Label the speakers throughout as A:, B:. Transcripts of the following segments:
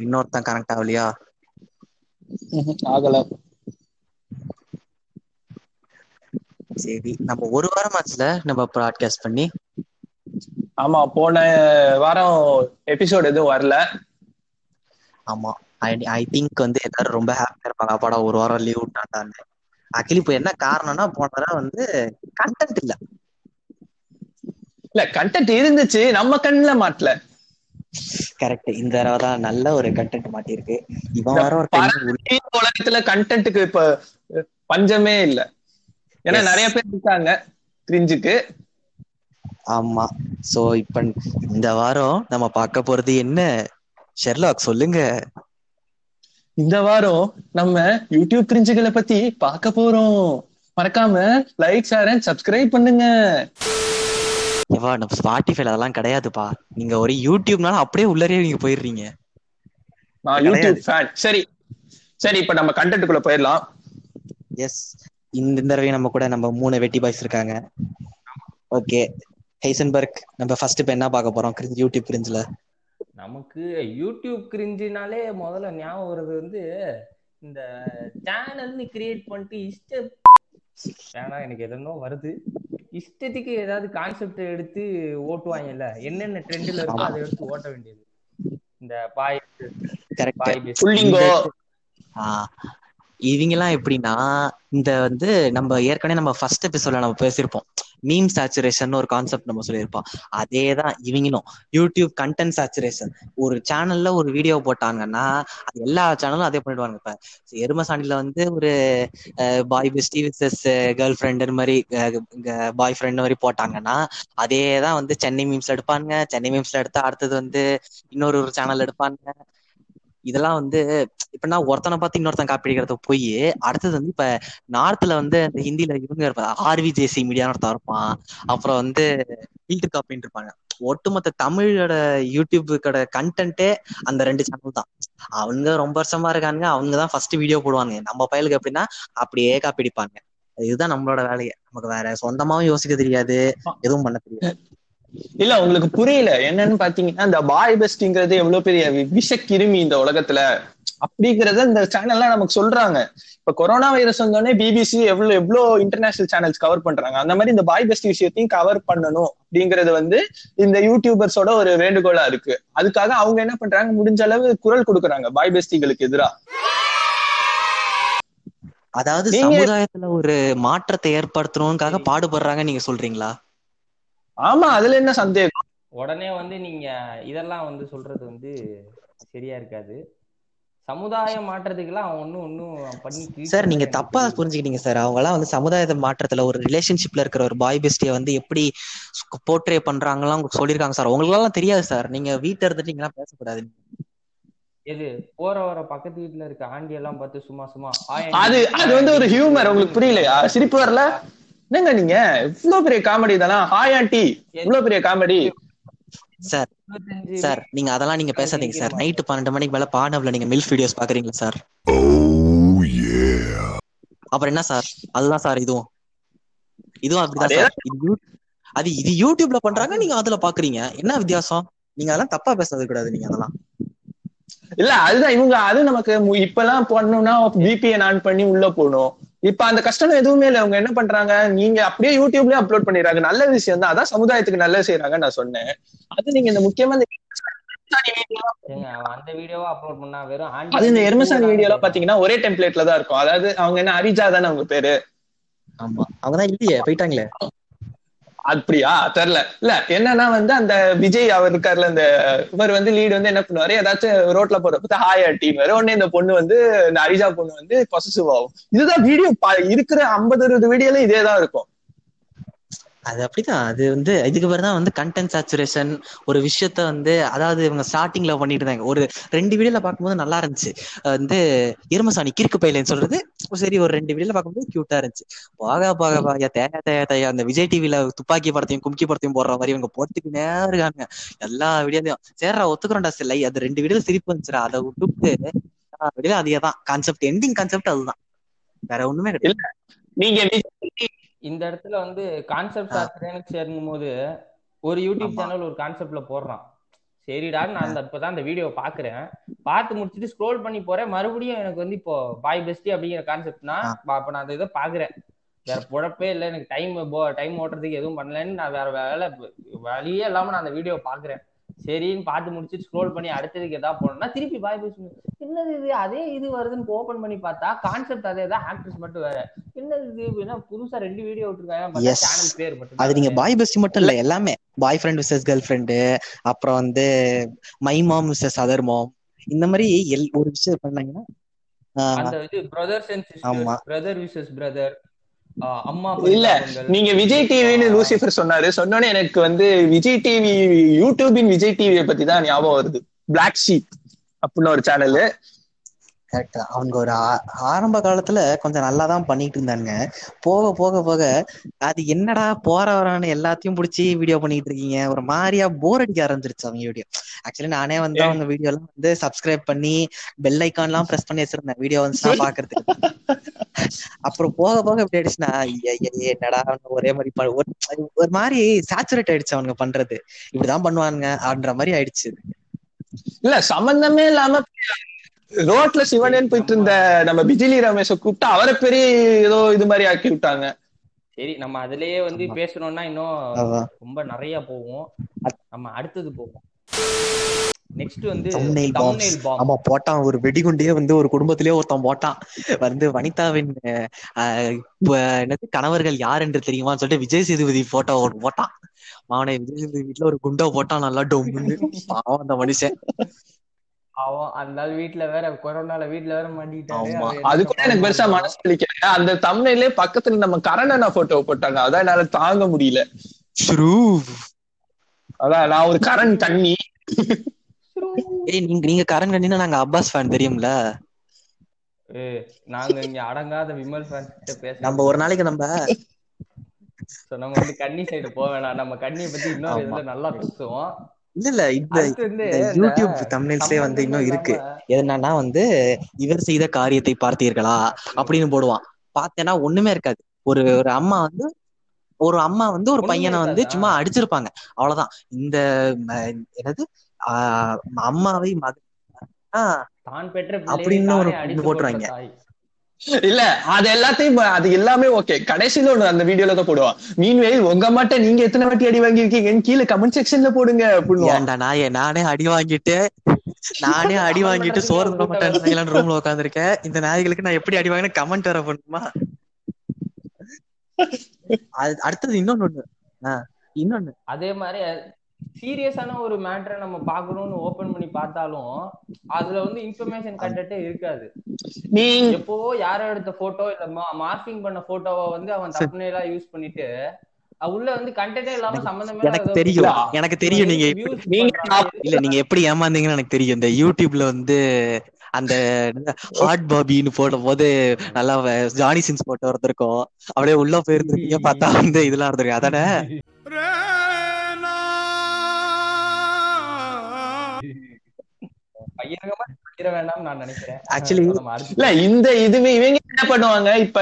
A: இன்னொருத்தன் கனெக்ட் ஆகலையா
B: ஆகல.
A: சரி நம்ம ஒரு வாரம் ஆச்சுல நம்ம ப்ராட்காஸ்ட் பண்ணி?
B: ஆமா போன வாரம் எபிசோட் எதுவும் வரல.
A: ஆமா ஐ ஐ திங்க் வந்து எல்லாரும் ரொம்ப ஹாப்பியா இருப்பாங்க. அப்பாடா ஒரு வாரம் லீவ் விட்டாண்டான்னு ஆக்சுவலி இப்போ என்ன காரணம்னா போன தடவை வந்து கண்டென்ட் இல்ல.
B: இல்ல கண்டென்ட் இருந்துச்சு. நம்ம கண்ணுல மாட்டல.
A: கரெக்ட் இந்த தடவை தான் நல்ல ஒரு கண்டென்ட் மாட்டிருக்கு இவன் வர ஒரு
B: உலகத்துல கண்டென்ட்டுக்கு இப்ப பஞ்சமே இல்ல. ஏன்னா. நிறைய பேர் இருக்காங்க. கிரிஞ்சுக்கு
A: ஆமா. சோ இப்ப இந்த வாரம் நம்ம பார்க்க போறது என்ன? ஷெர்லாக் சொல்லுங்க.
B: இந்த வாரம் நம்ம யூடியூப் கிரிஞ்சுகளை பத்தி பார்க்க போறோம். மறக்காம லைக் ஷேர் அண்ட் சப்ஸ்கிரைப் பண்ணுங்க.
A: ஏவா நம்ம ஸ்பாட்டிஃபைல அதெல்லாம் கிடையாதுப்பா. நீங்க ஒரு யூடியூப்னால அப்படியே உள்ளரே நீங்க போயிடுறீங்க.
B: நான்
A: கிடையாது.
B: யூடியூப் ஃபேன் சரி. சரி இப்ப நம்ம கண்டென்ட்டுக்குள்ள போயிடலாம்.
A: எஸ் இந்த இந்த தடவை நம்ம கூட நம்ம மூணு வெட்டி பாய்ஸ் இருக்காங்க. ஓகே ஹைசன்பர்க் நம்ம ஃபர்ஸ்ட் இப்ப என்ன பார்க்க போறோம்? கிரிஞ்ச் யூடியூப் கிரிஞ்சில்
C: நமக்கு யூடியூப் கிரிஞ்சினாலே முதல்ல ஞாபகம் வருது வந்து இந்த சேனல்னு கிரியேட் பண்ணிட்டு இஷ்ட ஏன்னா எனக்கு எதனோ வருது. இஷ்டத்துக்கு ஏதாவது கான்செப்ட் எடுத்து ஓட்டுவாங்கல்ல என்னென்ன ட்ரெண்ட்ல இருக்கோ அதை எடுத்து ஓட்ட வேண்டியது. இந்த பாய்
A: கரெக்ட்
C: பாய்
B: புள்ளிங்கோ
A: இவங்கெல்லாம் எப்படின்னா இந்த வந்து நம்ம ஏற்கனவே நம்ம ஃபர்ஸ்ட் எபிசோட்ல நம்ம பேசியிருப்போம். மீம் சேச்சுரேஷன் ஒரு கான்செப்ட் நம்ம சொல்லியிருப்போம். அதே தான் இவங்களும். யூடியூப் கண்டென்ட் சேச்சுரேஷன் ஒரு சேனல்ல ஒரு வீடியோ போட்டாங்கன்னா அது எல்லா சேனலும் அதே பண்ணிடுவாங்க இப்ப. எரும சாண்டில வந்து ஒரு boy bestie versus girlfriend மாதிரி பாய் ஃப்ரெண்ட் மாதிரி போட்டாங்கன்னா அதே தான் வந்து சென்னை மீம்ஸ்ல எடுப்பாங்க. சென்னை மீம்ஸ்ல எடுத்தா அடுத்தது வந்து இன்னொரு ஒரு சேனல் எடுப்பாங்க. இதெல்லாம் வந்து இப்படின்னா ஒருத்தனை பார்த்து இன்னொருத்தன் காப்பி அடிக்கிறது போய் அடுத்தது வந்து இப்ப நார்த்ல வந்து இந்த ஹிந்தில இவங்க இருப்பாங்க. ஆர்வி ஜேசி மீடியான்னு ஒருத்தன் இருப்பான். அப்புறம் வந்து ஃபில்டர் காப்பின்னு இருப்பாங்க. ஒட்டுமொத்த தமிழோட யூடியூபுக்கோட கண்டென்ட்டே அந்த ரெண்டு சேனல் தான். அவங்க ரொம்ப வருஷமா இருக்காங்க அவங்க தான் ஃபர்ஸ்ட் வீடியோ போடுவாங்க நம்ம பயலுக்கு எப்படின்னா அப்படியே காப்பி அடிப்பாங்க இதுதான் நம்மளோட வேலையை. நமக்கு வேற சொந்தமாவும் யோசிக்க தெரியாது. எதுவும் பண்ண தெரியாது.
B: இல்ல உங்களுக்கு புரியல. என்னன்னு பாத்தீங்கன்னா இந்த பாய் பெஸ்ட்ங்கிறது எவ்வளவு பெரிய வி- விஷக்கிருமி இந்த உலகத்துல. அப்படிங்கறத இந்த சேனல்லாம் நமக்கு சொல்றாங்க. இப்ப கொரோனா வைரஸ் வந்தோடனே பிபிசி எவ்வளவு எவ்வளவு இன்டர்நேஷனல் சேனல்ஸ் கவர் பண்றாங்க. அந்த மாதிரி இந்த பாய் பெஸ்ட் விஷயத்தையும் கவர் பண்ணணும் அப்படிங்கறது வந்து இந்த யூடியூபர்ஸோட ஒரு வேண்டுகோளா இருக்கு. அதுக்காக அவங்க என்ன பண்றாங்க? முடிஞ்ச அளவு குரல் கொடுக்குறாங்க பாய் பெஸ்டிகளுக்கு எதிரா
A: அதாவது சமுதாயத்துல ஒரு மாற்றத்தை ஏற்படுத்தணும்காக பாடுபடுறாங்க நீங்க சொல்றீங்களா?
B: ஆமா அதுல என்ன சந்தேகம்?
C: உடனே வந்து நீங்க இதெல்லாம் வந்து சொல்றது வந்து சரியா இருக்காது. சமுதாய மாற்றத்துக்கெல்லாம் அவன் ஒன்னும் ஒன்னும் பண்ணி
A: சார் நீங்க தப்பா. புரிஞ்சுக்கிட்டீங்க சார். அவங்க எல்லாம் வந்து சமுதாய மாற்றத்துல ஒரு ரிலேஷன்ஷிப்ல இருக்கிற ஒரு பாய் பெஸ்டிய வந்து எப்படி போர்ட்ரே பண்றாங்கலாம் உங்களுக்கு சொல்லியிருக்காங்க சார். உங்களுக்கு எல்லாம் தெரியாது சார். நீங்க வீட்டை இருந்துட்டு நீங்க எல்லாம் பேசக்கூடாது.
C: எது? போற வர பக்கத்து வீட்டுல இருக்க ஆண்டி எல்லாம் பார்த்து சும்மா சும்மா "ஆய்
B: அது அது வந்து ஒரு ஹியூமர் உங்களுக்கு புரியலையா? சிரிப்பு வரல? என்னங்க நீங்க? இவ்வளவு பெரிய காமெடி தானா ஹாய் ஆண்டி இவ்வளவு பெரிய காமெடி
A: சார் சார் நீங்க அதெல்லாம் நீங்க பேசாதீங்க சார் நைட்டு பன்னெண்டு மணிக்கு மேல பானவ்ல நீங்க மில்ஃப் வீடியோஸ் பாக்குறீங்களா சார் அப்புறம் என்ன சார் அதுதான் சார் இதுவும். இதுவும் அப்படிதான் சார் அது இது யூடியூப்ல பண்றாங்க நீங்க அதுல பாக்குறீங்க. என்ன வித்தியாசம்? நீங்க அதெல்லாம் தப்பா பேசுறது கூடாது நீங்க அதெல்லாம்.
B: இல்ல அதுதான் இவங்க அது நமக்கு இப்பெல்லாம் பண்ணணும்னா விபிஎன் ஆன் பண்ணி உள்ள போகணும். இப்ப அந்த கஷ்டம் எதுவுமே இல்ல. அவங்க என்ன பண்றாங்க? நீங்க அப்படியே யூடியூப்லயே அப்லோட் பண்ணிடுறாங்க. நல்ல விஷயம் தான். அதான் சமுதாயத்துக்கு நல்லது செய்யறாங்க நான் சொன்னேன். அது நீங்க இந்த முக்கியமா
C: அந்த வீடியோவா அப்லோட் பண்ணா? வெறும்
B: அது இந்த எருமசாணி பாத்தீங்கன்னா ஒரே டெம்ப்ளேட்ல தான் இருக்கும். அதாவது அவங்க என்ன அரிஜா தானே அவங்க பேரு?
A: ஆமா. அவங்கதான் இல்லையே. போயிட்டாங்களே.
B: அப்படியா? தெரியல இல்ல என்னன்னா வந்து அந்த விஜய் அவர் இருக்காருல இந்த இவர் வந்து லீடு வந்து என்ன பண்ணுவாரு? ஏதாச்சும் ரோட்ல போறப்ப ஹாய் டீம் உடனே இந்த பொண்ணு வந்து இந்த அரிஜா பொண்ணு வந்து பொசசிவ் ஆகும். இதுதான் வீடியோ இருக்கிற ஐம்பது அறுபது வீடியோல இதேதான் இருக்கும்.
A: அது அப்படிதான். அது வந்து இதுக்கு பேர் தான் வந்து கண்டென்ட் சேச்சுரேஷன் ஒரு விஷயத்த வந்து அதாவது இவங்க ஸ்டார்டிங்ல பண்ணிட்டு இருந்தாங்க. ஒரு ரெண்டு வீடியோல பார்க்கும்போது நல்லா இருந்துச்சு. வந்து எருமசாணி கிறுக்கு பையலன்னு சொல்றது. சரி ஒரு ரெண்டு வீடியோல பார்க்கும்போது கியூட்டா இருந்துச்சு. போக போக போக தேயா தேயா தேயா அந்த விஜய் டிவில துப்பாக்கி படத்தையும் கும்கி படத்தையும் போடுற மாதிரி இவங்க போட்டுக்கு நேரம் இருக்காங்க. எல்லா வீடியோலையும் சேர்றா ஒத்துக்கிறோம்டா சில்லை. அது ரெண்டு வீடியோல சிரிப்பு வந்துச்சுடா. அதை விட்டுட்டு எல்லா அதே தான் கான்செப்ட் எண்டிங் கான்செப்ட் அதுதான். வேற ஒண்ணுமே கிடையாது.
B: நீங்க
C: இந்த இடத்துல வந்து கான்செப்ட்
A: ஆ.
C: ஆசிரியர்னு சேரும் போது ஒரு யூடியூப். சேனல் ஒரு கான்செப்ட்ல போடுறான். சரிடான்னு நான் அந்த இப்பதான் அந்த வீடியோ பாக்குறேன். பார்த்து முடிச்சுட்டு ஸ்க்ரோல் பண்ணி போறேன். மறுபடியும் எனக்கு வந்து இப்போ பாய் பெஸ்டி அப்படிங்கிற கான்செப்ட்னா அப்ப நான் அந்த இதை பாக்குறேன். வேற பொழப்பே இல்லை. எனக்கு டைம் டைம் ஓட்டுறதுக்கு எதுவும் பண்ணலன்னு நான் வேற வேலை வழியே இல்லாம நான் அந்த வீடியோ பாக்குறேன். சரின்னு பார்த்து முடிச்சுட்டு ஸ்க்ரோல் பண்ணி அடுத்ததுக்கு எதாவது போனோம்னா திருப்பி பாய் பேசு என்னது இது? அதே இது வருதுன்னு ஓபன் பண்ணி பார்த்தா கான்செப்ட் அதே தான் ஆக்ட்ரஸ் மட்டும் வேற. என்னது இது? என்ன புதுசா ரெண்டு வீடியோ விட்டுருக்காங்க. சேனல் பேர் மட்டும்
A: அது நீங்க பாய் பெஸ்டி மட்டும் இல்ல எல்லாமே. பாய் ஃப்ரெண்ட் விசஸ் கேர்ள் ஃப்ரெண்டு அப்புறம் வந்து my mom versus other mom இந்த மாதிரி எல் ஒரு விஷயம் பண்ணாங்கன்னா
C: அந்த இது brothers and. Sister brother versus brother
B: இல்ல. நீங்க விஜய் டிவின்னு
C: ஆ,
B: லூசிஃபர் சொன்னாரு. சொன்னோன்னே எனக்கு வந்து விஜய் டிவி யூடியூபின் விஜய் டிவியை பத்தி தான் ஞாபகம் வருது. பிளாக் ஷீப் அப்படின்னு ஒரு சேனல்
A: கரெக்ட் அவங்க ஒரு ஆரம்ப காலத்துல கொஞ்சம் நல்லா தான் பண்ணிட்டு இருந்தாங்க போக போக போக அது என்னடா போற வரான்னு எல்லாத்தையும் புடிச்சு வீடியோ பண்ணிட்டு இருக்கீங்க. ஒரு மாதிரியா போர் அடிக்க ஆரம்பிச்சிருச்சு அவங்க வீடியோ ஆக்சுவலி நானே வந்து. அவங்க வீடியோ எல்லாம் வந்து சப்ஸ்கிரைப் பண்ணி பெல் ஐக்கான் எல்லாம் பிரஸ் பண்ணி வச்சிருந்தேன். வீடியோ வந்துச்சுன்னா பாக்குறதுக்கு. அப்புறம் போக போக எப்படி ஆயிடுச்சுன்னா என்னடா ஒரே மாதிரி ஒரு ஒரு மாதிரி சேச்சுரேட் ஆயிடுச்சு அவங்க பண்றது. இப்படிதான் பண்ணுவாங்க அப்படின்ற மாதிரி ஆயிடுச்சு.
B: இல்ல சம்பந்தமே இல்லாம ரோட்ல சிவனேன்னு போயிட்டு இருந்த நம்ம பிஜிலி ரமேஷ கூப்பிட்டு அவரை பெரிய ஏதோ இது மாதிரி ஆக்கி விட்டாங்க.
C: சரி நம்ம அதுலயே வந்து. பேசணும்னா இன்னும். ரொம்ப நிறைய போவோம். நம்ம அடுத்தது போவோம். நெக்ஸ்ட் வந்து.
A: ஆமா போட்டான். ஒரு வெடிகுண்டே வந்து ஒரு குடும்பத்திலேயே ஒருத்தன் போட்டான். வந்து வனிதாவின் என்னது கணவர்கள் யார் என்று தெரியுமான்னு சொல்லிட்டு விஜய் சேதுபதி போட்டோ ஒன்று போட்டான். அவனை விஜய் சேதுபதி வீட்டுல ஒரு குண்டோ போட்டான். நல்லா டொம்முன்னு. பாவம் அந்த மனுஷன்.
C: அவன் அந்த வீட்ல வேற கொரோனால வீட்ல வேற மாட்டிக்கிட்டாரு.
A: ஆமா.
C: அது
B: கூட எனக்கு பெருசா. மனசு வலிக்கல. அந்த தமிழ்லயே பக்கத்துல நம்ம கரணனா போட்டோ போட்டாங்க. அதான் என்னால தாங்க முடியல. அதான் நான் ஒரு கரண் தண்ணி
A: ஏய் நீங்க நீங்க கரண் கண்டினா நாங்க அப்பாஸ் ஃபேன் தெரியும்ல?
C: ஏய், நாங்க இங்க அடங்காத விமல் கிட்ட பேச
A: நம்ம ஒரு நாளைக்கு நம்ம
C: நம்ம வந்து கன்னி சைடு போக வேணாம். நம்ம கண்ணியை பத்தி இன்னொரு. இதுல நல்லா பேசுவோம்.
A: இல்ல இல்ல இந்த யூடியூப் thumbnailsலயே வந்து இன்னும் இருக்கு. என்னன்னா வந்து இவர் செய்த காரியத்தை பார்த்தீர்களா? அப்படின்னு போடுவான். பார்த்தேன்னா ஒண்ணுமே இருக்காது. ஒரு ஒரு அம்மா வந்து ஒரு அம்மா வந்து ஒரு பையனை வந்து? சும்மா அடிச்சிருப்பாங்க. அவ்வளவுதான். இந்த என்னது? அம்மாவை மக ஆஹ்
C: தான் பெற்ற பிள்ளையை
A: அப்படின்னு ஒரு போட்டுருவாங்க.
B: இல்ல அது எல்லாத்தையும் அது எல்லாமே ஓகே கடைசியில ஒண்ணு அந்த வீடியோல தான் போடுவான். மீன்வேல் உங்க மாட்ட நீங்க எத்தனை வாட்டி அடி வாங்கியிருக்கீங்கன்னு கீழே கமெண்ட் செக்ஷன்ல போடுங்க அப்படின்னு
A: ஏன்டா நாயே நானே அடி வாங்கிட்டு நானே அடி வாங்கிட்டு சோறு தர மாட்டேன் ரூம்ல உட்காந்துருக்கேன் இந்த நாய்களுக்கு நான் எப்படி அடி வாங்கினேன்? கமெண்ட் வர பண்ணுமா அடுத்தது இன்னொன்னு இன்னொன்னு.
C: அதே மாதிரி சீரியஸான ஒரு மேட்டரை நம்ம பார்க்கணும்னு ஓபன் பண்ணி பார்த்தாலும் அதுல வந்து இன்ஃபர்மேஷன் கண்டென்ட்டே இருக்காது.
B: நீ
C: எப்போவோ யாரோ எடுத்த போட்டோ இல்ல மார்க்கிங் பண்ண போட்டோவை வந்து அவன். தப்புனேலா யூஸ் பண்ணிட்டு அது உள்ள வந்து கண்டென்ட்டே இல்லாம சம்பந்தமே
A: எனக்கு தெரியும். எனக்கு தெரியும் நீங்க இல்ல நீங்க எப்படி ஏமாந்தீங்கன்னு எனக்கு தெரியும். இந்த யூடியூப்ல வந்து அந்த ஹாட் பாபின்னு போடும் போது நல்லா ஜானி சின்ஸ் போட்டோ இருந்திருக்கும் அப்படியே உள்ள போயிருந்திருக்கீங்க பார்த்தா வந்து இதெல்லாம் இருந்திருக்கு அதானே?
B: இந்த இதுவே இவங்க என்ன பண்ணுவாங்க? இப்ப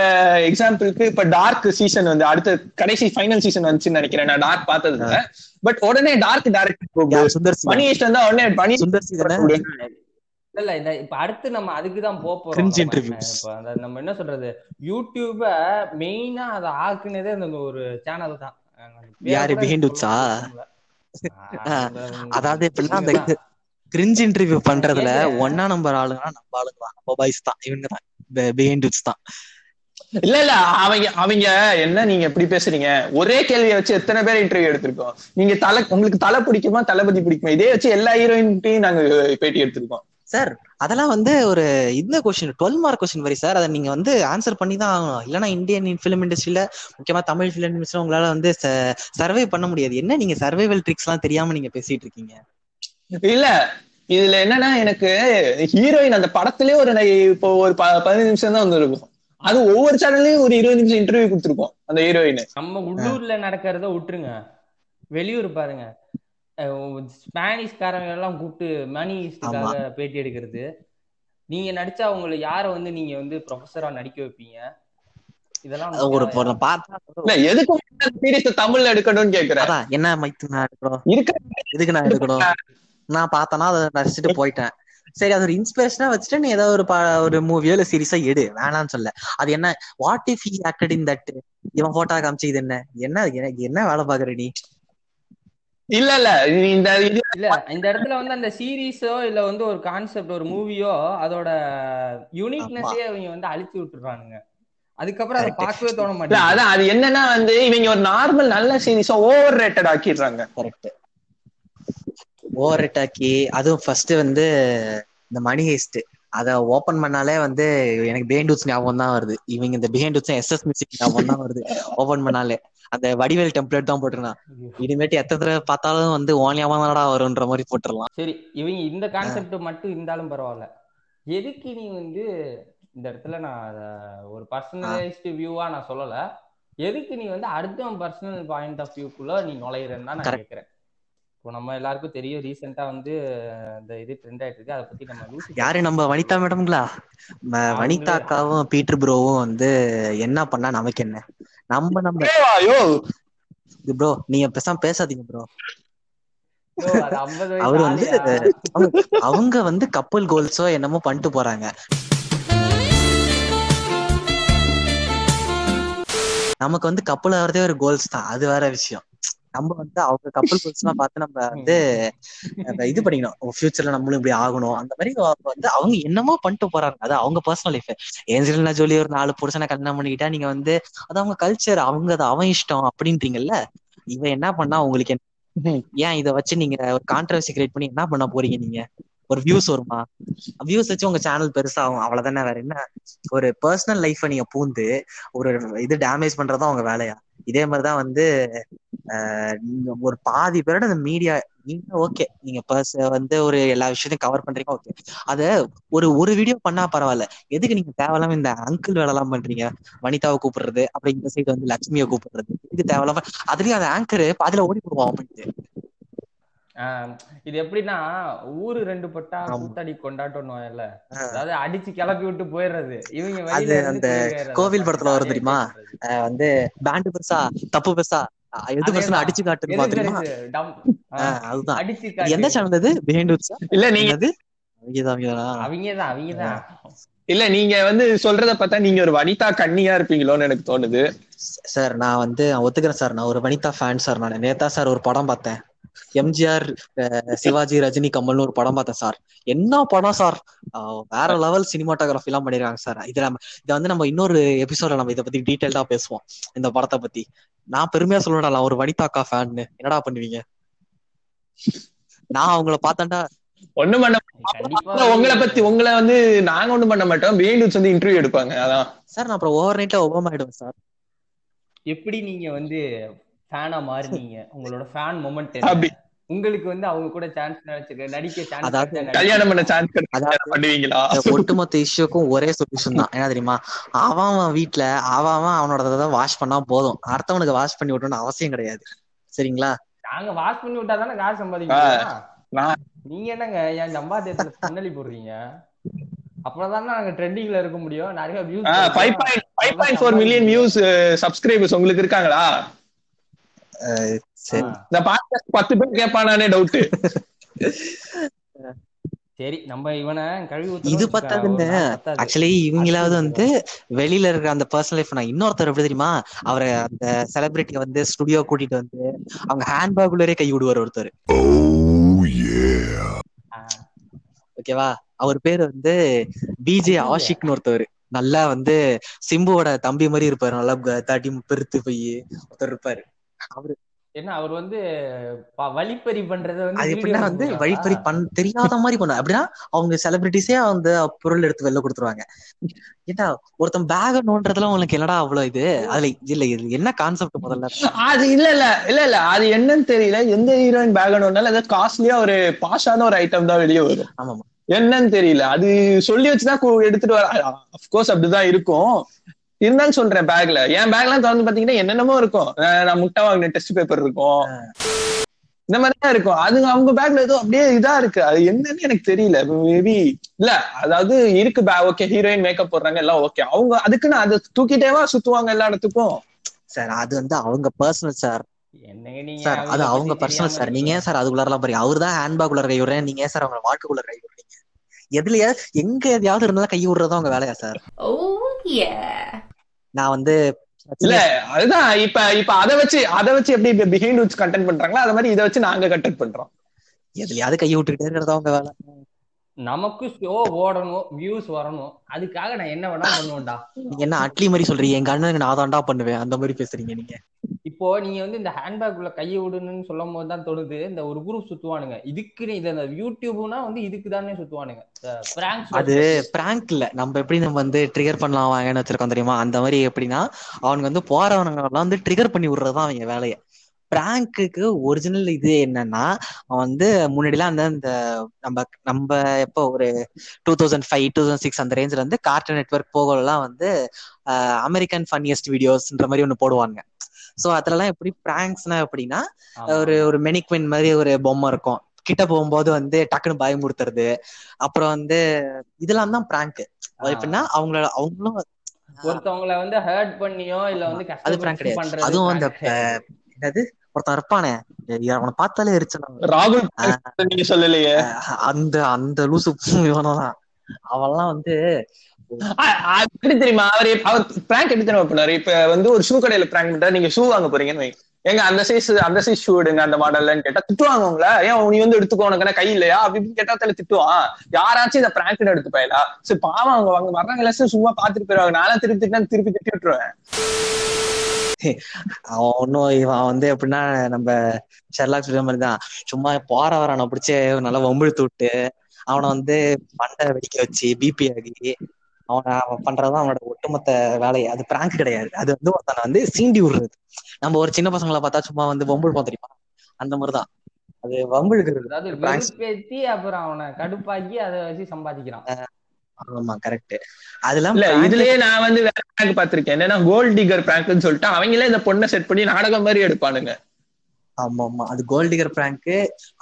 B: எக்ஸாம்பிளுக்கு இப்ப டார்க் சீசன் வந்து அடுத்த கடைசி ஃபைனல் சீசன் வந்துச்சுன்னு நினைக்கிறேன். நான் டார்க் பார்த்தது பட் உடனே டார்க் டைரக்ட் போகுது.
A: யார் சுந்தர்
B: மணி உடனே மணி
A: சுந்தர்
C: இல்ல இல்ல இந்த இப்ப அடுத்து நம்ம அதுக்கு தான் போறோம். நம்ம. என்ன சொல்றது? யூடியூப மெயினா அதை ஆக்குனதே அந்த ஒரு சேனல் தான்.
A: யாரு அதாவது எப்படின்னா அந்த. கிரிஞ்ச் இன்டர்வியூ பண்றதுல. ஒன்னா நம்பர் ஆளுங்கன்னா நம்ம ஆளுங்க தான். நம்ம பாய்ஸ் தான். இவங்க தான். பிஹைண்ட் தான்.
B: இல்ல இல்ல. அவங்க அவங்க என்ன நீங்க எப்படி பேசுறீங்க? ஒரே கேள்வியை வச்சு எத்தனை பேர் இன்டர்வியூ எடுத்திருக்கோம்? நீங்க தலை உங்களுக்கு தலை பிடிக்குமா தளபதி பிடிக்குமா? இதே வச்சு எல்லா ஹீரோயின்ட்டையும் நாங்க பேட்டி எடுத்திருக்கோம்.
A: சார் அதெல்லாம் வந்து ஒரு இந்த கொஸ்டின் டுவெல் மார்க் கொஸ்டின் வரி சார் அதை நீங்க வந்து ஆன்சர் பண்ணி தான் ஆகணும். இல்லைன்னா இந்தியன் ஃபிலிம் இண்டஸ்ட்ரியில முக்கியமா தமிழ் ஃபிலிம் இண்டஸ்ட்ரியில உங்களால வந்து சர்வே பண்ண முடியாது. என்ன நீங்க சர்வைவல் ட்ரிக்ஸ் எல்லாம் தெரியாம நீங்க பேசிட்டு இருக்கீங்க?
B: இல்ல இதுல என்னன்னா எனக்கு ஹீரோயின் அந்த படத்திலே ஒரு இப்போ ஒரு ப- பதினஞ்சு நிமிஷம் தான் வந்திருக்கும். அது ஒவ்வொரு சேனல்லையும் ஒரு இருபது நிமிஷம் இன்டர்வியூ கொடுத்துருக்கோம் அந்த ஹீரோயின்
C: நம்ம உள்ளூர்ல நடக்கிறத விட்டுருங்க. வெளியூர் பாருங்க. ஸ்பானிஷ்காரங்க எல்லாம் கூப்பிட்டு மணி ஈஸ்டுக்காக பேட்டி எடுக்கிறது. நீங்க நடிச்சா உங்களை யார வந்து நீங்க வந்து ப்ரொஃபஸரா நடிக்க வைப்பீங்க? இதெல்லாம்
A: ஒரு பார்த்தா
B: எதுக்கு சீரியஸ் தமிழ்ல எடுக்கணும்னு கேக்குறேன்.
A: என்ன மைத்து நான் எடுக்கணும்?
B: இருக்க
A: எதுக்கு நான் எடுக்கணும்? நான் பார்த்தனா அதை ரசிச்சுட்டு போயிட்டேன். சரி அது ஒரு இன்ஸ்பிரேஷனா வச்சுட்டு நீ ஏதோ ஒரு ஒரு மூவியோ இல்ல சீரிஸோ எடு. வேணாம்னு சொல்ல. அது என்ன what if he acted in that இவன் போட்டோ காமிச்சு இது என்ன? என்ன எனக்கு என்ன வேலை பாக்குற நீ?
B: இல்ல இல்ல. இந்த இது
C: இல்ல இந்த இடத்துல வந்து அந்த சீரீஸோ இல்ல வந்து ஒரு கான்செப்ட் ஒரு மூவியோ அதோட யூனிக்னஸே அவங்க வந்து அழிச்சு விட்டுறானுங்க. அதுக்கப்புறம் அதை. பார்க்கவே தோண மாட்டேங்குது.
B: அதான் அது என்னன்னா வந்து இவங்க ஒரு நார்மல் நல்ல சீரிஸா ஓவர் ரேட்டட் ஆக்கிடுறாங்க.
A: கரெக்ட் ஓவர் ஆக்கி அதுவும் ஃபர்ஸ்ட் வந்து இந்த மணி ஹேஸ்ட் அத ஓபன் பண்ணாலே வந்து எனக்கு பிஹைண்ட் டூட்ஸ் ஞாபகம் தான் வருது. இவங்க இந்த பிஹைண்ட் டூட்ஸ் எஸ்எஸ் மியூசிக் ஞாபகம் தான் வருது. ஓபன் பண்ணாலே. அந்த வடிவேல் டெம்ப்ளேட் தான் போட்டிருக்கான் இனிமேட்டு எத்தனை தடவை பார்த்தாலும் வந்து ஓனியாம தானடா வரும்ன்ற மாதிரி போட்டுடலாம்.
C: சரி இவங்க இந்த கான்செப்ட் மட்டும் இருந்தாலும் பரவாயில்ல. எதுக்கு நீ வந்து இந்த இடத்துல நான் ஒரு பர்சனலைஸ்டு வியூவா நான் சொல்லல. எதுக்கு நீ வந்து அடுத்தவன் பர்சனல் பாயிண்ட் ஆஃப் வியூக்குள்ள நீ நுழையிறன்னு தான் நான்
A: Correct.
C: இப்போ நம்ம எல்லாருக்கும் தெரியும் ரீசெண்டா வந்து இந்த இது ட்ரெண்ட் ஆயிட்டு இருக்கு. அதை பத்தி நம்ம
A: யாரு நம்ம வனிதா மேடம்களா ம- வனிதா அக்காவும் பீட்டர் ப்ரோவும் வந்து என்ன பண்ணா நமக்கு என்ன? நம்ம நம்ம
B: ஐயோ
A: ப்ரோ நீங்க பேசாம பேசாதீங்க ப்ரோ
C: ஐயோ, அது 50 வயசு
A: அவர் வந்து அவங்க வந்து கப்பல் கோல்ஸோ என்னமோ பண்ணிட்டு போறாங்க. நமக்கு வந்து கப்பல் ஆகிறதே ஒரு கோல்ஸ் தான். அது வேற விஷயம். நம்ம வந்து அவங்க கப்பல் கோல்ஸ் எல்லாம் பார்த்து நம்ம வந்து இது பண்ணிக்கணும். ஃபியூச்சர்ல நம்மளும் இப்படி ஆகணும். அந்த மாதிரி அவங்க வந்து அவங்க என்னமோ பண்ணிட்டு போறாங்க. அது அவங்க பர்சனல் லைஃப் ஏஞ்சலினா ஜோலி ஒரு நாலு புருஷனை கல்யாணம் பண்ணிக்கிட்டா நீங்க வந்து அது அவங்க கல்ச்சர் அவங்க அது அவன் இஷ்டம் அப்படின்றீங்கல்ல? இவன் என்ன பண்ணா உங்களுக்கு என்ன? ஏன் இதை வச்சு நீங்க ஒரு கான்ட்ரவர்சி கிரியேட் பண்ணி என்ன பண்ண போறீங்க நீங்க? ஒரு வியூஸ் வருமா? வியூஸ் வச்சு உங்க சேனல் பெருசாகும். அவ்வளவுதானே வேற என்ன? ஒரு பர்சனல் லைஃப நீங்க பூந்து ஒரு இது டேமேஜ் பண்றதும் அவங்க வேலையா? இதே மாதிரிதான் வந்து நீங்க ஒரு பாதி பேரோட அந்த மீடியா நீங்க ஓகே நீங்க பர்ஸ் வந்து ஒரு எல்லா விஷயத்தையும் கவர் பண்றீங்க ஓகே அத ஒரு ஒரு வீடியோ பண்ணா பரவாயில்ல. எதுக்கு நீங்க தேவையில்லாம இந்த அங்கிள் வேலை எல்லாம் பண்றீங்க? வனிதாவை கூப்பிடுறது அப்புறம் இந்த சைடு வந்து லட்சுமியை கூப்பிடுறது. இதுக்கு தேவையில்லாம? அதுலயும் அந்த ஆங்கர் பாதியில ஓடி போடுவோம் அப்படின்ட்டு
C: இது எப்படின்னா ஊரு ரெண்டு பட்டா. கூத்தாடி கொண்டாட்டம்னு இல்ல அதாவது அடிச்சு கிளப்பி விட்டு போயிடுறது. இவங்க
A: அந்த கோவில் படத்துல வரும் தெரியுமா? வந்து பேண்ட் பெருசா தப்பு பெருசா எது பெருசா
C: அதேதான்.
A: அடிச்சு
C: ஆஹ்
A: ஆஹ் அதுதான். எந்த சேனல் பிஹைண்ட் உட்ஸா
B: இல்ல நீங்க
A: என்னது? அவங்கதான் அவங்கதானா.
B: இல்ல நீங்க வந்து சொல்றத பார்த்தா நீங்க ஒரு வனிதா கண்ணியா இருப்பீங்களோன்னு எனக்கு தோணுது.
A: சார் நான் வந்து ஒத்துக்கிறேன் சார். நான் ஒரு வனிதா ஃபேன் சார். நான் நேத்தா சார் ஒரு படம் பார்த்தேன். எம்ஜிஆர் சிவாஜி ரஜினி கமல்னு ஒரு படம் பார்த்தேன் சார். என்ன படம் சார்? வேற லெவல் சினிமாட்டோகிராஃபி எல்லாம் பண்ணிருக்காங்க சார். இது நம்ம இதை வந்து நம்ம இன்னொரு எபிசோட நம்ம இதை பத்தி டீடைல்டா பேசுவோம் இந்த படத்தை பத்தி. நான் பெருமையா சொல்லணும்டா நான் ஒரு வனிதாக்கா ஃபேன் என்னடா பண்ணுவீங்க? நான் அவங்கள பார்த்தேன்டா.
B: ஒண்ணும் பண்ண. உங்களை பத்தி உங்களை வந்து நாங்க ஒண்ணும் பண்ண மாட்டோம். பிஹைண்ட் வந்து இன்டர்வியூ எடுப்பாங்க அதான்.
A: சார் நான் அப்புறம் ஓவர் நைட்ல ஒபாமா ஆயிடுவேன் சார்.
C: எப்படி நீங்க வந்து ஃபேனா மாறினீங்க. உங்களோட ஃபேன் மொமெண்ட்
B: அப்படி.
C: உங்களுக்கு வந்து அவங்க கூட சான்ஸ் நினைச்சு நடிக்க சான்ஸ்
A: அதாவது
B: கல்யாணம் பண்ண சான்ஸ் பண்ணுவீங்களா?
A: ஒட்டுமொத்த இஷ்யூக்கும் ஒரே சொல்யூஷன் தான். என்ன தெரியுமா? அவன் அவன் வீட்டுல அவன் அவன் அவனோட வாஷ் பண்ணா போதும். அடுத்தவனுக்கு வாஷ் பண்ணி விட்டணும்னு அவசியம் கிடையாது. சரிங்களா?
C: நாங்க வாஷ் பண்ணி விட்டா தானே காசு சம்பாதிக்க முடியும்.
B: நான்
C: நீங்க என்னங்க என் சம்பாத்தியத்துல பின்னலி போடுறீங்க? அப்பதான் நாங்க ட்ரெண்டிங்ல இருக்க முடியும். நிறைய views
B: five point five point four million views subscribers உங்களுக்கு இருக்காங்களா?
A: சரி.
B: இந்த பாட்காஸ்ட் பத்து பேர் கேட்பானானே டவுட்
C: சரி நம்ம இவனை கழுவி
A: இது
C: பத்தாது.
A: ஆக்சுவலி இவங்களாவது வந்து வெளியில இருக்கிற அந்த பர்சனல் லைஃப் நான் இன்னொருத்தர் எப்படி தெரியுமா? அவரை அந்த செலிபிரிட்டி வந்து ஸ்டுடியோ கூட்டிட்டு வந்து அவங்க ஹேண்ட்பேக் உள்ளரே கை விடுவார் ஒருத்தர். ஓகேவா அவர் பேரு வந்து பிஜே ஆஷிக்னு ஒருத்தவர் நல்லா வந்து சிம்புவோட தம்பி மாதிரி இருப்பாரு. நல்லா க- தடி பெருத்து போய் ஒருத்தர் இருப்பாரு. அவரு
C: என்ன அவர் வந்து வழிப்பறி பண்றத வந்து
A: அது எப்படின்னா வந்து? வழிப்பறி பண் தெரியாத மாதிரி பண்ண அப்படின்னா அவங்க செலிபிரிட்டிஸே அந்த பொருள் எடுத்து வெளில கொடுத்துருவாங்க. ஏன்னா ஒருத்தன் பேக நோன்றதுல உங்களுக்கு என்னடா அவ்வளவு இது? அதுல இல்ல இது என்ன கான்செப்ட் முதல்ல?
B: அது இல்ல இல்ல இல்ல இல்ல. அது என்னன்னு தெரியல. எந்த ஹீரோயின் பேக் ஒன்னாலும் ஏதாவது காஸ்ட்லியா ஒரு பாஷான ஒரு ஐட்டம் தான் வெளியே வரும்.
A: ஆமாமா.
B: என்னன்னு தெரியல. அது சொல்லி வச்சுதான் எடுத்துட்டு வர அப்கோர்ஸ் அப்படிதான் இருக்கும். இருந்தாலும் சொல்றேன் பேக்ல என் பேக்லாம் திறந்து பாத்தீங்கன்னா என்னென்னமோ இருக்கும். நான் முட்டை வாங்கின டெஸ்ட் பேப்பர் இருக்கும். இந்த மாதிரிதான் இருக்கும். அது அவங்க பேக்ல ஏதோ அப்படியே இதா இருக்கு. அது என்னன்னு எனக்கு தெரியல. மேபி இல்ல அதாவது இருக்கு பேக் ஓகே ஹீரோயின் மேக்கப் போடுறாங்க எல்லாம் ஓகே அவங்க அதுக்குன்னு அதை தூக்கிட்டேவா சுத்துவாங்க எல்லா இடத்துக்கும்.
A: சார் அது வந்து அவங்க பர்சனல் சார் சார் அது அவங்க பர்சனல் சார் நீங்க ஏன் சார் அதுக்குள்ளாரலாம் பாருங்க அவர் தான் ஹேண்ட்பேக் உள்ள கை விடுறேன். நீங்க ஏன் சார் அவங்க வாழ்க்கைக்குள்ள கை விடுறீங்க? எதுலயா எங்க எதையாவது இருந்தாலும் கை விடுறதா அவங்க வேலையா சார். நான் வந்து
B: இல்ல அதுதான் இப்ப இப்ப அத வச்சு அத வச்சு எப்படி பிஹைண்ட் வச்சு கண்டென்ட் பண்றாங்களோ அத மாதிரி இத வச்சு நாங்க கண்டென்ட் பண்றோம்.
A: எதுலயாவது கை விட்டுக்கிட்டே இருக்கிறதா அவங்க வேலை?
C: நமக்கு ஷோ ஓடணும் வியூஸ் வரணும். அதுக்காக நான் என்ன வேணா பண்ணுவேன்டா.
A: நீங்க என்ன அட்லி மாதிரி சொல்றீங்க? எங்க அண்ணனுக்கு நான் தான்டா பண்ணுவேன். அந்த மாதிரி பேசுறீங்க நீங்க.
C: இப்போ நீங்க வந்து இந்த ஹேண்ட்பேக் உள்ள கையை விடணும்னு சொல்லும் போது தான் தோணுது இந்த ஒரு குரூப் சுத்துவானுங்க. இதுக்கு இது இந்த யூடியூப்னா வந்து இதுக்கு தானே சுத்துவானுங்க
A: அது பிராங்க் இல்ல. நம்ம எப்படி நம்ம வந்து ட்ரிகர் பண்ணலாம் வாங்கன்னு வச்சிருக்கோம் தெரியுமா? அந்த மாதிரி எப்படின்னா அவனுக்கு வந்து போறவனுங்க எல்லாம் வந்து ட்ரிகர் பண்ணி விடுறதுதான் அவங்க வேலையை. பிராங்க்குக்கு ஒரிஜினல் இது என்னன்னா அவன் வந்து முன்னாடிலாம் அந்த இந்த நம்ம நம்ம எப்போ ஒரு two thousand five two thousand six அந்த ரேஞ்சில் வந்து கார்ட்டூன் நெட்ஒர்க் போகலாம் வந்து அமெரிக்கன் ஃபன்னியஸ்ட் வீடியோஸ்ன்ற மாதிரி ஒன்று போடுவாங்க. ஸோ அதுலலாம் எப்படி பிராங்க்ஸ்னா எப்படின்னா ஒரு ஒரு மெனிக்வின் மாதிரி ஒரு பொம்மை இருக்கும். கிட்ட போகும்போது வந்து டக்குன்னு பயமுறுத்துறது அப்புறம் வந்து இதெல்லாம் தான் பிராங்க். எப்படின்னா அவங்கள அவங்களும்
C: ஒருத்தவங்கள வந்து ஹர்ட் பண்ணியோ இல்ல வந்து
A: அது பிராங்க் கிடையாது. அதுவும் அந்த என்னது? ஒருத்தன் இருப்பானே. அவனை பார்த்தாலே எரிச்சலாம்
B: ராகுல் நீங்க சொல்லலையே.
A: அந்த அந்த லூசு இவனதான். அவன்லாம் வந்து
B: எப்படி தெரியுமா? அவர் அவர் பிராங்க் எப்படி தெரியுமா பண்ணாரு இப்ப வந்து ஒரு ஷூ கடையில பிராங்க் பண்ணிட்டா நீங்க ஷூ வாங்க போறீங்கன்னு. ஏங்க அந்த சைஸ் அந்த சைஸ் ஷூ எடுங்க அந்த மாடல்லன்னு கேட்டா திட்டுவாங்க உங்கள. ஏன் நீ வந்து எடுத்துக்கோ உனக்கு கை இல்லையா? அப்படி இப்படின்னு கேட்டா தலை திட்டுவான். யாராச்சும் இந்த பிராங்க் எடுத்து போயலா சரி பாவம் அவங்க வாங்க வர்றாங்க சும்மா பாத்துட்டு போயிருவாங்க. நானும் திருப்பி திட்டினா திருப்பி திட்டி விட்டுருவேன்.
A: அவன் ஒன்னும் இவன் வந்து எப்படின்னா நம்ம ஷெர்லாக் சொல்ற மாதிரி தான். சும்மா போற வரான பிடிச்சி நல்லா வம்பிழுத்து விட்டு அவனை வந்து மண்டை வெடிக்க வச்சு பிபி ஆகி அவனை அவன் பண்றதுதான் அவனோட ஒட்டுமொத்த வேலை அது பிராங்க் கிடையாது. அது வந்து ஒருத்தனை வந்து சீண்டி விடுறது. நம்ம ஒரு சின்ன பசங்களை பார்த்தா சும்மா வந்து வம்பிழுப்போம் தெரியுமா? அந்த மாதிரிதான். அது வம்பிழுக்கிறது.
C: அப்புறம் அவனை கடுப்பாக்கி அதை வச்சு சம்பாதிக்கிறான்.
A: ஆமா கரெக்ட் அதெல்லாம்
B: இல்ல இதுலயே நான் வந்து வேற பிராங்க் பாத்திருக்கேன் என்னன்னா கோல்ட் டிகர் பிராங்க்னு சொல்லிட்டு அவங்களே இந்த பொண்ணை செட் பண்ணி நாடகம் மாதிரி எடுப்பானுங்க.
A: ஆமா ஆமா. அது கோல்டிகர் பிராங்க்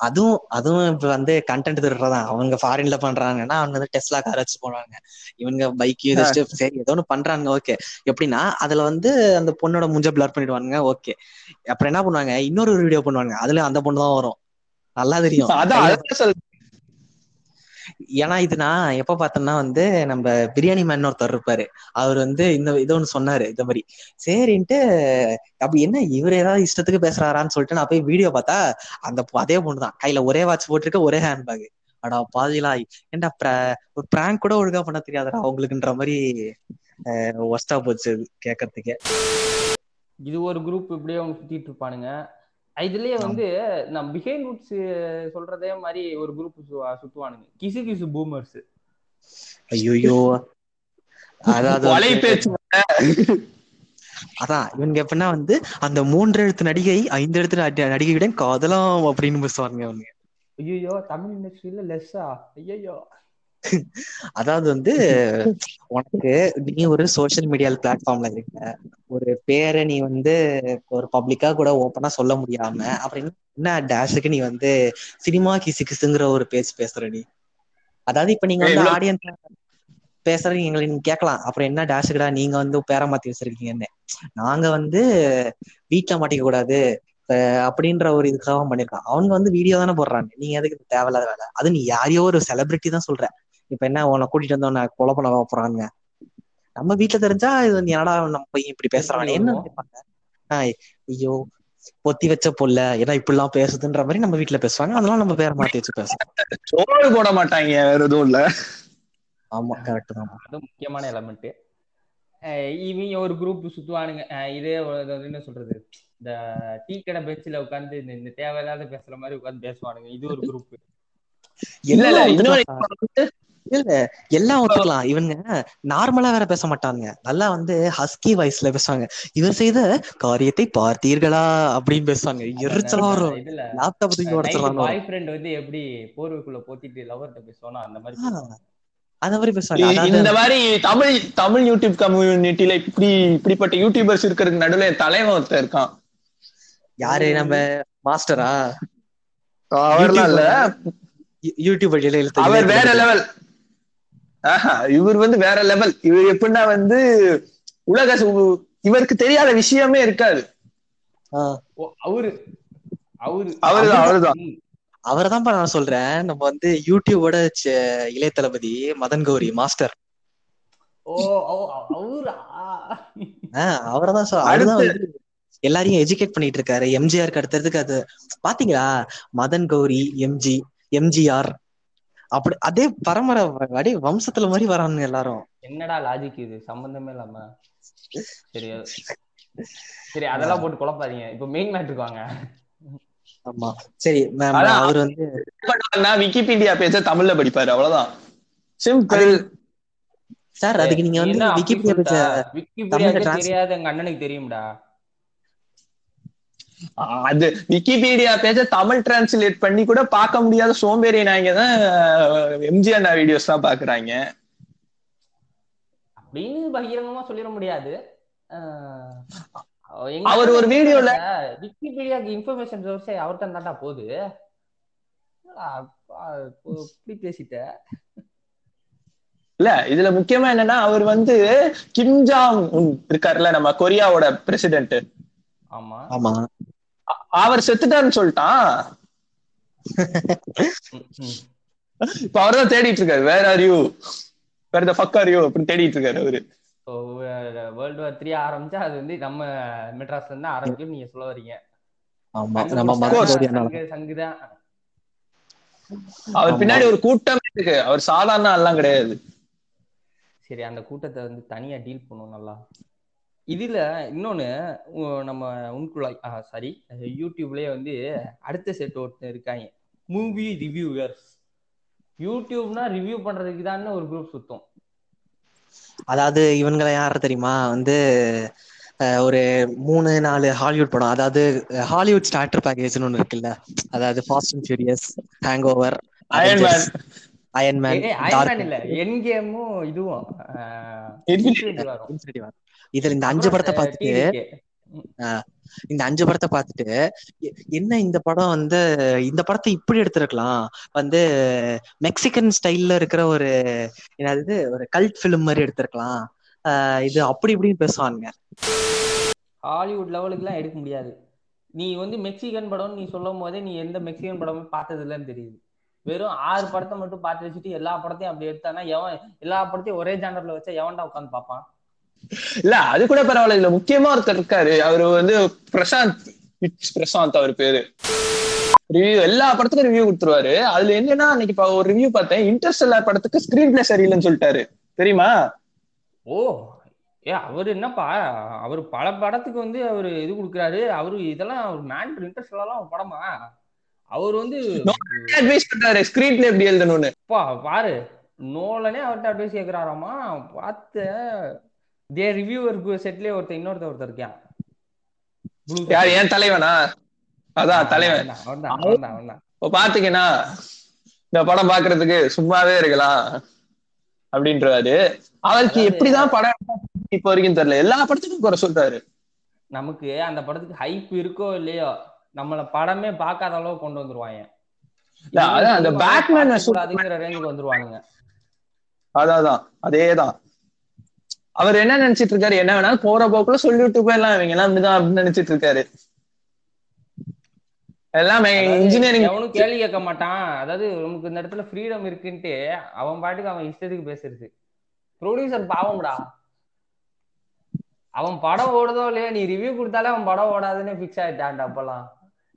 A: அதுவும் அதுவும் இப்ப வந்து கண்டென்ட் திருடுறதான். அவங்க ஃபாரின்ல பண்றாங்கன்னா அவங்க வந்து டெஸ்லா கார் வச்சு போனாங்க இவங்க பைக் சரி ஏதோ ஒண்ணு பண்றாங்க ஓகே எப்படின்னா அதுல வந்து அந்த பொண்ணோட முஞ்ச பிளர் பண்ணிடுவாங்க ஓகே அப்புறம் என்ன பண்ணுவாங்க? இன்னொரு வீடியோ பண்ணுவாங்க அதுல அந்த பொண்ணு தான் வரும். நல்லா தெரியும். ஏன்னா இது நான் எப்ப பார்த்தேன்னா வந்து நம்ம பிரியாணி மேன் ஒருத்தர் இருப்பாரு. அவர் வந்து இந்த இது ஒன்று சொன்னாரு இந்த மாதிரி. சரின்ட்டு அப்படி என்ன இவர் ஏதாவது இஷ்டத்துக்கு பேசுறாரான்னு சொல்லிட்டு நான் போய் வீடியோ பார்த்தா அந்த அதே பொண்ணு தான். கையில ஒரே வாட்ச் போட்டிருக்க ஒரே ஹேண்ட் பேக் அடா பாதிலா ஏன்டா pra- ஒரு பிராங்க் கூட ஒழுங்கா பண்ண தெரியாதடா அவங்களுக்குன்ற மாதிரி ஒஸ்டா போச்சு அது கேட்கறதுக்கே
C: இது ஒரு குரூப் இப்படியே அவங்க சுத்திட்டு இருப்பானுங்க. இதுலயே வந்து நான் பிஹைண்ட் வுட்ஸ் சொல்றதே மாதிரி ஒரு குரூப் சுத்துவானுங்க. கிசு கிசு பூமர்ஸ்
A: ஐயோ அதாவது
B: பேச்சு
A: அதான் இவங்க எப்படின்னா வந்து அந்த மூன்று எழுத்து நடிகை ஐந்து எழுத்து நடி- நடிகையுடன் காதலாம் அப்படின்னு பேசுவாங்க அவங்க
C: ஐயோ தமிழ் இண்டஸ்ட்ரியில லெஸ்ஸா ஐயோ
A: அதாவது வந்து உனக்கு நீ ஒரு சோஷியல் மீடியா பிளாட்ஃபார்ம்ல இருக்க. ஒரு பேரை நீ வந்து ஒரு பப்ளிக்கா கூட ஓப்பனா சொல்ல முடியாம அப்புறம் என்ன- டேஷுக்கு நீ வந்து சினிமா கிசு கிசுங்கிற ஒரு பேச்சு பேசுற நீ? அதாவது இப்ப நீங்க வந்து ஆடியன்ஸ் பேசுறது எங்களை நீங்க கேட்கலாம். அப்புறம் என்ன டேஷுக்குடா நீங்க வந்து பேரை மாத்தி வச்சிருக்கீங்கன்னு. நாங்க வந்து வீட்டுல மாட்டிக்க கூடாது. அப்படின்ற ஒரு இதுக்காக பண்ணிருக்கான் அவங்க வந்து வீடியோ தானே போடுறாங்க. நீங்க எதுக்கு இது தேவையில்லாத வேலை? அது நீ யாரையோ ஒரு செலிபிரிட்டி தான் சொல்ற. இப்ப என்ன உன்னை கூட்டிட்டு வந்து உன்னை கொலை பண்ண போறாங்க நம்ம வீட்டுல தெரிஞ்சா இது என்னடா நம்ம பையன் இப்படி பேசுறான் என்ன ஆஹ் ஐயோ பொத்தி வச்ச பொல்ல ஏன்னா இப்படிலாம் பேசுதுன்ற மாதிரி நம்ம வீட்டுல பேசுவாங்க. அதெல்லாம் நம்ம பேரை மாத்தி வச்சு பேசுவோம்
B: சோறு போட மாட்டாங்க வேற எதுவும் இல்ல.
A: ஆமா கரெக்ட் தான்.
C: அது முக்கியமான எலமெண்ட் இவங்க ஒரு குரூப் சுத்துவானுங்க. இதே என்ன சொல்றது? இந்த டீ கடை பெஞ்சில உட்காந்து இந்த தேவையில்லாத பேசுற மாதிரி உட்காந்து பேசுவானுங்க. இது ஒரு குரூப்
B: இல்ல இல்ல
A: எல்லாம். இல்ல எல்லாம் ஒத்துக்கலாம். இவங்க நார்மலா வேற பேச மாட்டாங்க நல்லா வந்து ஹஸ்கி வாய்ஸ்ல பேசுவாங்க. இவர் செய்த காரியத்தை பார்த்தீர்களா? அப்படின்னு பேசுவாங்க. எரிச்சலா வரும். லேப்டாப் தூக்கி உடச்சிடலாம்
C: பாய் ஃப்ரெண்ட் வந்து எப்படி போர்வைக்குள்ள போத்திட்டு லவர்கிட்ட பேசுவானோ அந்த மாதிரி.
A: அந்த மாதிரி பேசுவாங்க.
B: இந்த மாதிரி தமிழ் தமிழ் யூடியூப் கம்யூனிட்டில இப்படி இப்படிப்பட்ட யூடியூபர்ஸ் இருக்கிறதுக்கு நடுவுல என் தலைவன் ஒருத்தன் இருக்கான்.
A: யாரு நம்ம மாஸ்டரா
B: அவர்லாம் இல்ல.
A: யூடியூப்
B: அவர் வேற. லெவல் இவர் வந்து வேற லெவல் இவர் எப்படின்னா வந்து உலக இவருக்கு தெரியாத விஷயமே இருக்காது.
C: ஓ, அவரு அவரு
B: அவருதான் அவருதான்.
A: நான் சொல்றேன். நம்ம வந்து யூடியூபோட இளைய தளபதி மதன் கௌரி மாஸ்டர்.
C: அவரா?
A: அவரை அவர்தான் வந்து எல்லாரையும் எஜுகேட் பண்ணிட்டு இருக்காரு. எம்ஜிஆருக்கு அடுத்ததுக்கு அது பாத்தீங்களா? மதன் கௌரி எம்ஜி எம்ஜிஆர் அப்படி அதே பரம்பரை அப்படியே வம்சத்துல மாதிரி வரானுங்க எல்லாரும்.
C: என்னடா லாஜிக் இது? சம்பந்தமே இல்லாம. சரி சரி அதெல்லாம் போட்டு குழப்பாதீங்க. இப்ப மெயின் மேட்ருக்கு வாங்க.
A: ஆமா. சரி மேம். அவர் வந்து
B: விக்கிபீடியா பேஜ தமிழ்ல படிப்பாரு அவ்வளவுதான். சிம்பிள்
A: சார் அதுக்கு நீங்க வந்து விக்கிபீடியா? பேஜ trans-
C: தெரியாத எங்க அண்ணனுக்கு தெரியும்டா.
B: அது விக்கிபீடியா பேஜ தமிழ் டிரான்ஸ்லேட் பண்ணி கூட பார்க்க முடியாத சோம்பேறி நாய்ங்க தான் எம்ஜிஆர் வீடியோஸ் தான் பாக்குறாங்க
C: அப்படின்னு பகிரங்கமா சொல்லிட முடியாது.
B: அவர் ஒரு வீடியோல-
C: விக்கிபீடியாக்கு இன்ஃபர்மேஷன் சோர்ஸே அவர்கிட்ட தான்டா போகுது இப்படி பேசிட்ட.
B: இல்ல இதுல முக்கியமா என்னன்னா அவர் வந்து கிம் ஜாங் உன் இருக்காருல்ல நம்ம கொரியாவோட பிரசிடென்ட்
C: ஆமா.
A: ஆமா.
B: அவர் செத்துட்டாருன்னு சொல்லிட்டான். இப்ப அவர்தான் தேடிட்டு இருக்காரு. வேற ஆர் யூ வேற த ஃபக் ஆர் யூ அப்படின்னு தேடிட்டு இருக்காரு அவரு.
C: வேர்ல்டு வார் த்ரீ ஆரம்பிச்சா அது வந்து நம்ம மெட்ராஸ்ல இருந்து ஆரம்பிக்கும் நீங்க சொல்ல வரீங்க.
B: அவர். பின்னாடி ஒரு கூட்டம் இருக்கு. அவர் சாதாரண ஆள்லாம் கிடையாது.
C: சரி அந்த கூட்டத்தை வந்து தனியா டீல் பண்ணுவோம் நல்லா. இதுல இன்னொன்னு உ- நம்ம உன்குழாய் சாரி யூடியூப்லயே வந்து அடுத்த செட் ஒருத்தர் இருக்காங்க. மூவி ரிவ்யூவர்ஸ் யூடியூப்னா ரிவ்யூ பண்றதுக்கு தான் ஒரு குரூப் சுத்தம்.
A: அதாவது இவங்களை யார் தெரியுமா? வந்து ஒரு மூணு நாலு ஹாலிவுட் படம். அதாவது ஹாலிவுட் ஸ்டார்டர் பேக்கேஜ்னு ஒண்ணு இருக்குல்ல. அதாவது fast and furious hangover
B: iron man
A: iron
C: இல்ல. என் கேமும் இதுவும்
A: இதுல இந்த அஞ்சு படத்தை பார்த்துட்டு. இந்த அஞ்சு படத்தை பார்த்துட்டு என்ன இந்த படம் வந்து இந்த படத்தை இப்படி எடுத்திருக்கலாம்? வந்து மெக்சிகன் ஸ்டைல்ல இருக்கிற ஒரு என்னது ஒரு கல்ட் ஃபிலிம் மாதிரி எடுத்திருக்கலாம். ஆஹ் இது அப்படி இப்படின்னு பேசுவானுங்க.
C: ஹாலிவுட் லெவலுக்குலாம் எடுக்க முடியாது. நீ வந்து மெக்சிகன் படம் நீ சொல்லும் போதே நீ எந்த மெக்சிகன் படமும் பார்த்தது இல்லைன்னு தெரியுது. வெறும் ஆறு படத்தை மட்டும் பார்த்து வச்சுட்டு எல்லா படத்தையும் அப்படி எடுத்தானா எவன் எல்லா படத்தையும் ஒரே ஜானர்ல வச்சா எவன்டா உட்காந்து பார்ப்பான்?
B: இல்ல அது கூட பரவாயில்ல. இதுல முக்கியமா ஒருத்தர் இருக்காரு. அவரு வந்து பிரசாந்த் பிரசாந்த் அவர் பேரு. ரிவ்யூ எல்லா படத்துக்கும் ரிவ்யூ கொடுத்துருவாரு. அதுல என்னன்னா அன்னைக்கு ஒரு ரிவ்யூ பார்த்தேன். இன்டர்ஸ்டெல்லார் படத்துக்கு ஸ்கிரீன் பிளே சரியில்லைன்னு சொல்லிட்டாரு. தெரியுமா?
C: ஓ ஏ அவர் என்னப்பா? அவர் பல படத்துக்கு வந்து அவர் இது கொடுக்குறாரு. அவரு இதெல்லாம் அவர் மேன் இன்ட்ரெஸ்ட் எல்லாம் படமா? அவர் வந்து
B: அட்வைஸ் பண்றாரு. ஸ்கிரீன் எப்படி எழுதணும்னு.
C: அப்பா பாரு. நோலனே அவர்கிட்ட அட்வைஸ் கேட்கிறாராமா பார்த்த தே ரிவ்யூவர் செட்லயே ஒருத்தர் இன்னொருத்தர் ஒருத்தர் இருக்கான்.
B: யார் என் தலைவனா? அதான் தலைவன். இப்ப பாத்தீங்கன்னா இந்த படம் பாக்குறதுக்கு சும்மாவே இருக்கலாம் அப்படின்றாரு. அவருக்கு எப்படிதான் படம் இப்ப வரைக்கும் தெரியல. எல்லா படத்துக்கும் குறை சொல்றாரு.
C: நமக்கு அந்த படத்துக்கு ஹைப் இருக்கோ இல்லையோ நம்மள படமே பார்க்காத அளவுக்கு கொண்டு வந்துருவாங்க.
B: அந்த versus
C: கூடாதுங்கிற ரேஞ்சுக்கு வந்துருவானுங்க.
B: அதான் அதேதான். அவர் என்ன நினைச்சிட்டு இருக்காரு? என்ன வேணாலும் போற போக்குல சொல்லிட்டு போயிடலாம் இவங்க எல்லாம் அப்படிதான் அப்படின்னு நினைச்சிட்டு இருக்காரு. எல்லாமே இன்ஜினியரிங்
C: எவனும் கேள்வி கேட்க மாட்டான். அதாவது நமக்கு இந்த இடத்துல ஃப்ரீடம் இருக்குன்ட்டு அவன் பாட்டுக்கு அவன் இஷ்டத்துக்கு பேசுறது. ப்ரொடியூசர் பாவம்டா. அவன் படம் ஓடுதோ இல்லையோ நீ ரிவ்யூ கொடுத்தாலே அவன் படம் ஓடாதுன்னு ஃபிக்ஸ் ஆயிட்டான்டா அப்பெல்லாம்.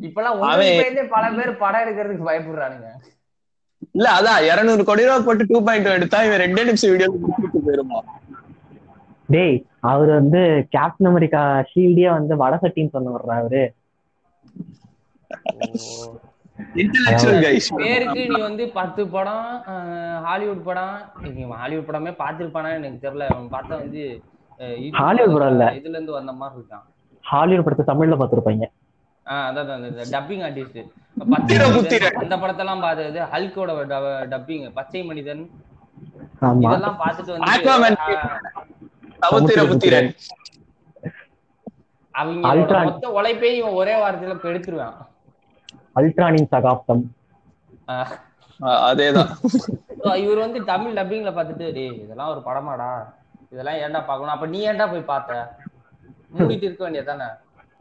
C: இப்பெல்லாம் உண்மையிலே பல பேர் படம் எடுக்கிறதுக்கு பயப்படுறானுங்க.
B: இல்ல அதான் இருநூறு கோடி ரூபா போட்டு டூ பாயிண்ட் எடுத்தா இவன் ரெண்டே நிமிஷம் வீடியோ போயிருமா
D: டேய் அவர் வந்து கேப்டன் அமெரிக்கா ஷீல்டே வந்து வட சட்டின்னு சொன்ன வர்றா அவரு
C: பேருக்கு நீ வந்து பத்து படம் ஹாலிவுட் படம் நீ ஹாலிவுட் படமே பார்த்திருப்பானா எனக்கு தெரியல. அவன் பார்த்தா வந்து
D: ஹாலிவுட் படம் இல்ல.
C: இதுல இருந்து வந்த மாதிரி இருக்கான்.
D: ஹாலிவுட் படத்தை தமிழ்ல பார்த்திருப்பாங்க.
C: அதான் அந்த டப்பிங் ஆர்டிஸ்ட். அந்த படத்தெல்லாம் பார்த்தது ஹல்கோட டப்பிங் பச்சை மனிதன்.
D: ஆமா.
C: இதெல்லாம் பார்த்துட்டு வந்து
D: Ultron.
C: மொத்த உழைப்பையும் இவன் ஒரே வாரத்துல எடுத்துருவான்
D: அல்ட்ரானின் சகாப்தம்.
B: அதேதான்.
C: இவர் வந்து தமிழ் டப்பிங்ல பார்த்துட்டு டேய் இதெல்லாம் ஒரு படமாடா. இதெல்லாம் ஏன்டா பார்க்கணும் அப்ப நீ ஏன்டா போய் பார்த்த? மூடிட்டு இருக்க வேண்டியதானே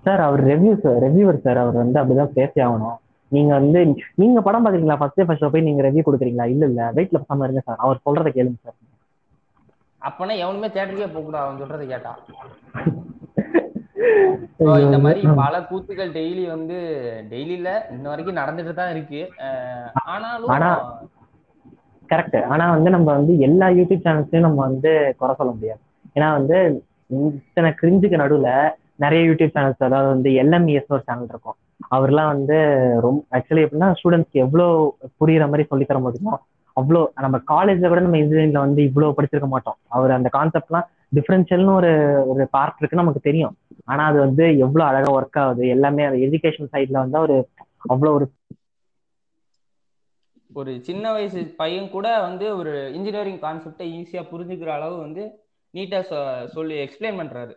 A: சார் அவர் ரெவ்யூ சார் ரெவ்யூவர் சார் அவர் வந்து அப்படிதான் பேசி ஆகணும். நீங்க வந்து நீங்க படம் பாத்தீங்களா ஃபர்ஸ்ட் ஃபர்ஸ்ட் போய் நீங்க ரெவ்யூ கொடுக்குறீங்களா? இல்ல இல்ல. வெயிட்ல பேசாம இருங்க சார் அவர் சொல்றதை கேளுங்க சார்
C: அப்பனா எவனுமே தேட்டருக்கே போக கூடாது அவன் சொல்றதை கேட்டா இந்த மாதிரி பல கூத்துக்கள் டெய்லி வந்து டெய்லி இல்ல இன்ன வரைக்கும் நடந்துட்டு தான் இருக்கு. ஆனாலும்
A: ஆனா- கரெக்ட் ஆனா வந்து நம்ம வந்து எல்லா யூடியூப் சேனல்ஸையும் நம்ம வந்து குறை சொல்ல முடியாது. ஏன்னா வந்து இத்தனை கிரிஞ்சுக்கு நடுவுல நிறைய யூடியூப் சேனல்ஸ் அதாவது வந்து எல்எம்இஎஸ் ஒரு சேனல் இருக்கும். அவர்லாம் வந்து ரொம்ப ஆக்சுவலி எப்படின்னா ஸ்டூடெண்ட்ஸ்க்கு எவ்வளோ புரியுற மாதிரி சொல்லி தர முடியுமோ அவ்வளோ நம்ம காலேஜ்ல கூட நம்ம இன்ஜினியரிங்ல வந்து இவ்வளோ படிச்சிருக்க மாட்டோம். அவர் அந்த கான்செப்ட்லாம் டிஃபரன்ஷியல்னு ஒரு ஒரு பார்ட் இருக்குன்னு நமக்கு தெரியும். ஆனால் அது வந்து எவ்வளோ அழகாக ஒர்க் ஆகுது எல்லாமே அது எஜுகேஷன் சைட்ல வந்து ஒரு அவ்வளோ ஒரு
C: ஒரு சின்ன வயசு பையன் கூட வந்து ஒரு இன்ஜினியரிங் கான்செப்டை ஈஸியாக புரிஞ்சுக்கிற அளவு வந்து நீட்டாக சொல்லி எக்ஸ்பிளைன் பண்றாரு.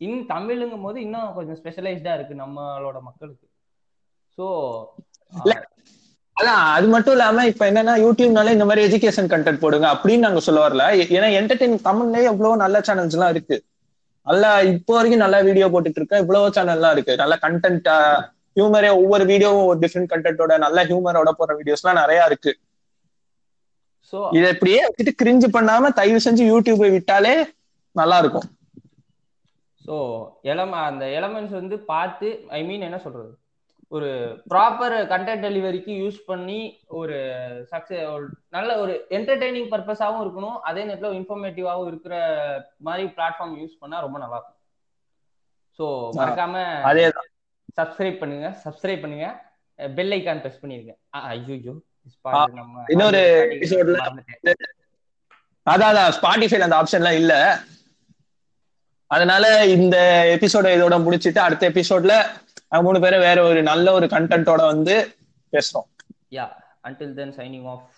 C: இன் தமிழுங்கும் போது இன்னும் கொஞ்சம் ஸ்பெஷலைஸ்டா இருக்கு நம்மளோட மக்களுக்கு. ஸோ.
B: அதான் அது மட்டும் இல்லாம இப்ப என்னன்னா யூடியூப்னால இந்த மாதிரி எஜுகேஷன் கண்டென்ட் போடுங்க அப்படின்னு நாங்க சொல்ல வரல. ஏன்னா என்டர்டெயின் தமிழ்லயே எவ்வளவு நல்ல சேனல்ஸ் எல்லாம் இருக்கு. நல்லா இப்போ வரைக்கும் நல்லா வீடியோ போட்டுட்டு இருக்க இவ்வளவு சேனல்லாம் இருக்கு. நல்ல கண்டென்ட் ஹியூமரே ஒவ்வொரு வீடியோவும் ஒரு டிஃப்ரெண்ட் கண்டென்ட்டோட நல்ல ஹியூமரோட போற வீடியோஸ் எல்லாம் நிறைய இருக்கு. இதை இப்படியே வச்சுட்டு கிரிஞ்சு பண்ணாம தயவு செஞ்சு யூடியூபை விட்டாலே நல்லா இருக்கும்.
C: ஸோ எலம அந்த எலமெண்ட்ஸ் வந்து பார்த்து ஐ மீன் என்ன சொல்றது? ஒரு ப்ராப்பர் கண்டென்ட் டெலிவரிக்கு யூஸ் பண்ணி ஒரு சக்சஸ் நல்ல ஒரு என்டர்டெய்னிங் பர்பஸாகவும் இருக்கணும். அதே நேரத்தில் இன்ஃபர்மேட்டிவாகவும் இருக்கிற மாதிரி பிளாட்ஃபார்ம் யூஸ் பண்ணா ரொம்ப நல்லா இருக்கும். ஸோ மறக்காம
B: அதேதான்.
C: சப்ஸ்கிரைப் பண்ணுங்க. சப்ஸ்கிரைப் பண்ணுங்க. பெல் ஐக்கான் பிரஸ் பண்ணிருங்க. ஐயோ
B: இன்னொரு. அதான் அதான் ஸ்பாட்டிஃபைல அந்த ஆப்ஷன்லாம் இல்ல. அதனால இந்த எபிசோட இதோட முடிச்சிட்டு அடுத்த எபிசோட்ல மூணு பேரும் வேற ஒரு நல்ல ஒரு கண்டென்ட்டோட வந்து பேசுறோம்.
C: Yeah until then signing off